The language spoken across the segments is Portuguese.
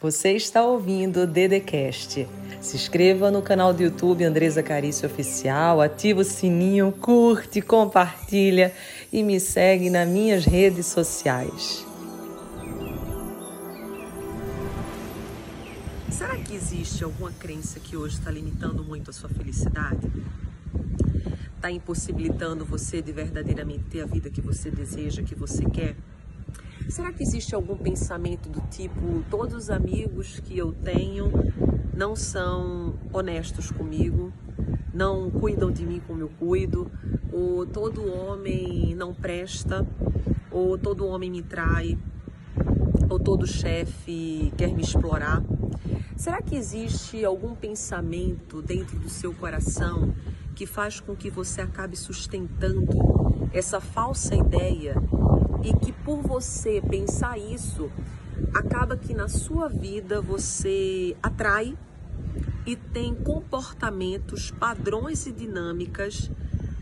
Você está ouvindo o Dedecast. Se inscreva no canal do YouTube Andresa Carício Oficial, ativa o sininho, curte, compartilha e me segue nas minhas redes sociais. Será que existe alguma crença que hoje está limitando muito a sua felicidade? Está impossibilitando você de verdadeiramente ter a vida que você deseja, que você quer? Será que existe algum pensamento do tipo: todos os amigos que eu tenho não são honestos comigo, não cuidam de mim como eu cuido, ou todo homem não presta, ou todo homem me trai, ou todo chefe quer me explorar? Será que existe algum pensamento dentro do seu coração que faz com que você acabe sustentando essa falsa ideia e que por você pensar isso, acaba que na sua vida você atrai e tem comportamentos, padrões e dinâmicas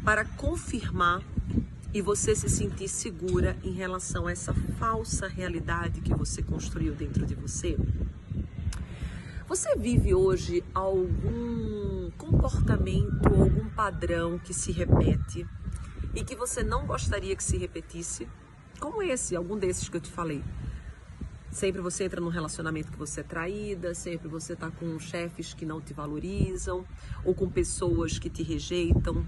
para confirmar e você se sentir segura em relação a essa falsa realidade que você construiu dentro de você? Você vive hoje algum comportamento, algum padrão que se repete e que você não gostaria que se repetisse? Como esse, algum desses que eu te falei. Sempre você entra num relacionamento que você é traída, sempre você está com chefes que não te valorizam ou com pessoas que te rejeitam.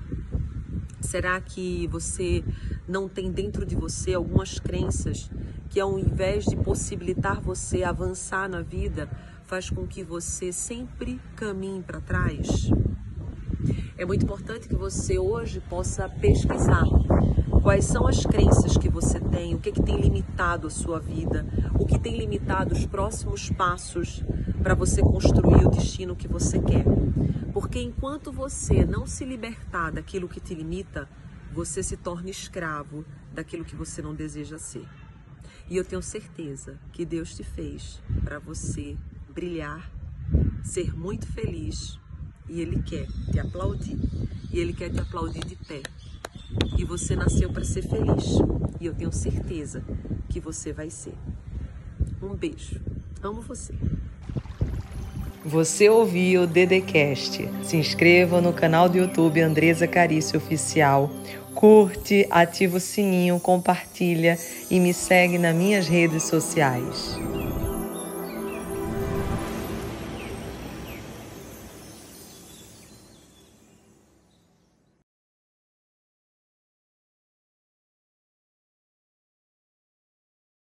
Será que você não tem dentro de você algumas crenças que ao invés de possibilitar você avançar na vida, faz com que você sempre caminhe para trás? É muito importante que você hoje possa pesquisar Quais são as crenças que você tem? O que, que tem limitado a sua vida? O que tem limitado os próximos passos para você construir o destino que você quer? Porque enquanto você não se libertar daquilo que te limita, você se torna escravo daquilo que você não deseja ser. E eu tenho certeza que Deus te fez para você brilhar, ser muito feliz e Ele quer te aplaudir. E Ele quer te aplaudir de pé e você nasceu para ser feliz. E eu tenho certeza que você vai ser. Um beijo. Amo você. Você ouviu o Dedecast. Se inscreva no canal do YouTube Andresa Carício Oficial. Curte, ativa o sininho, compartilha e me segue nas minhas redes sociais.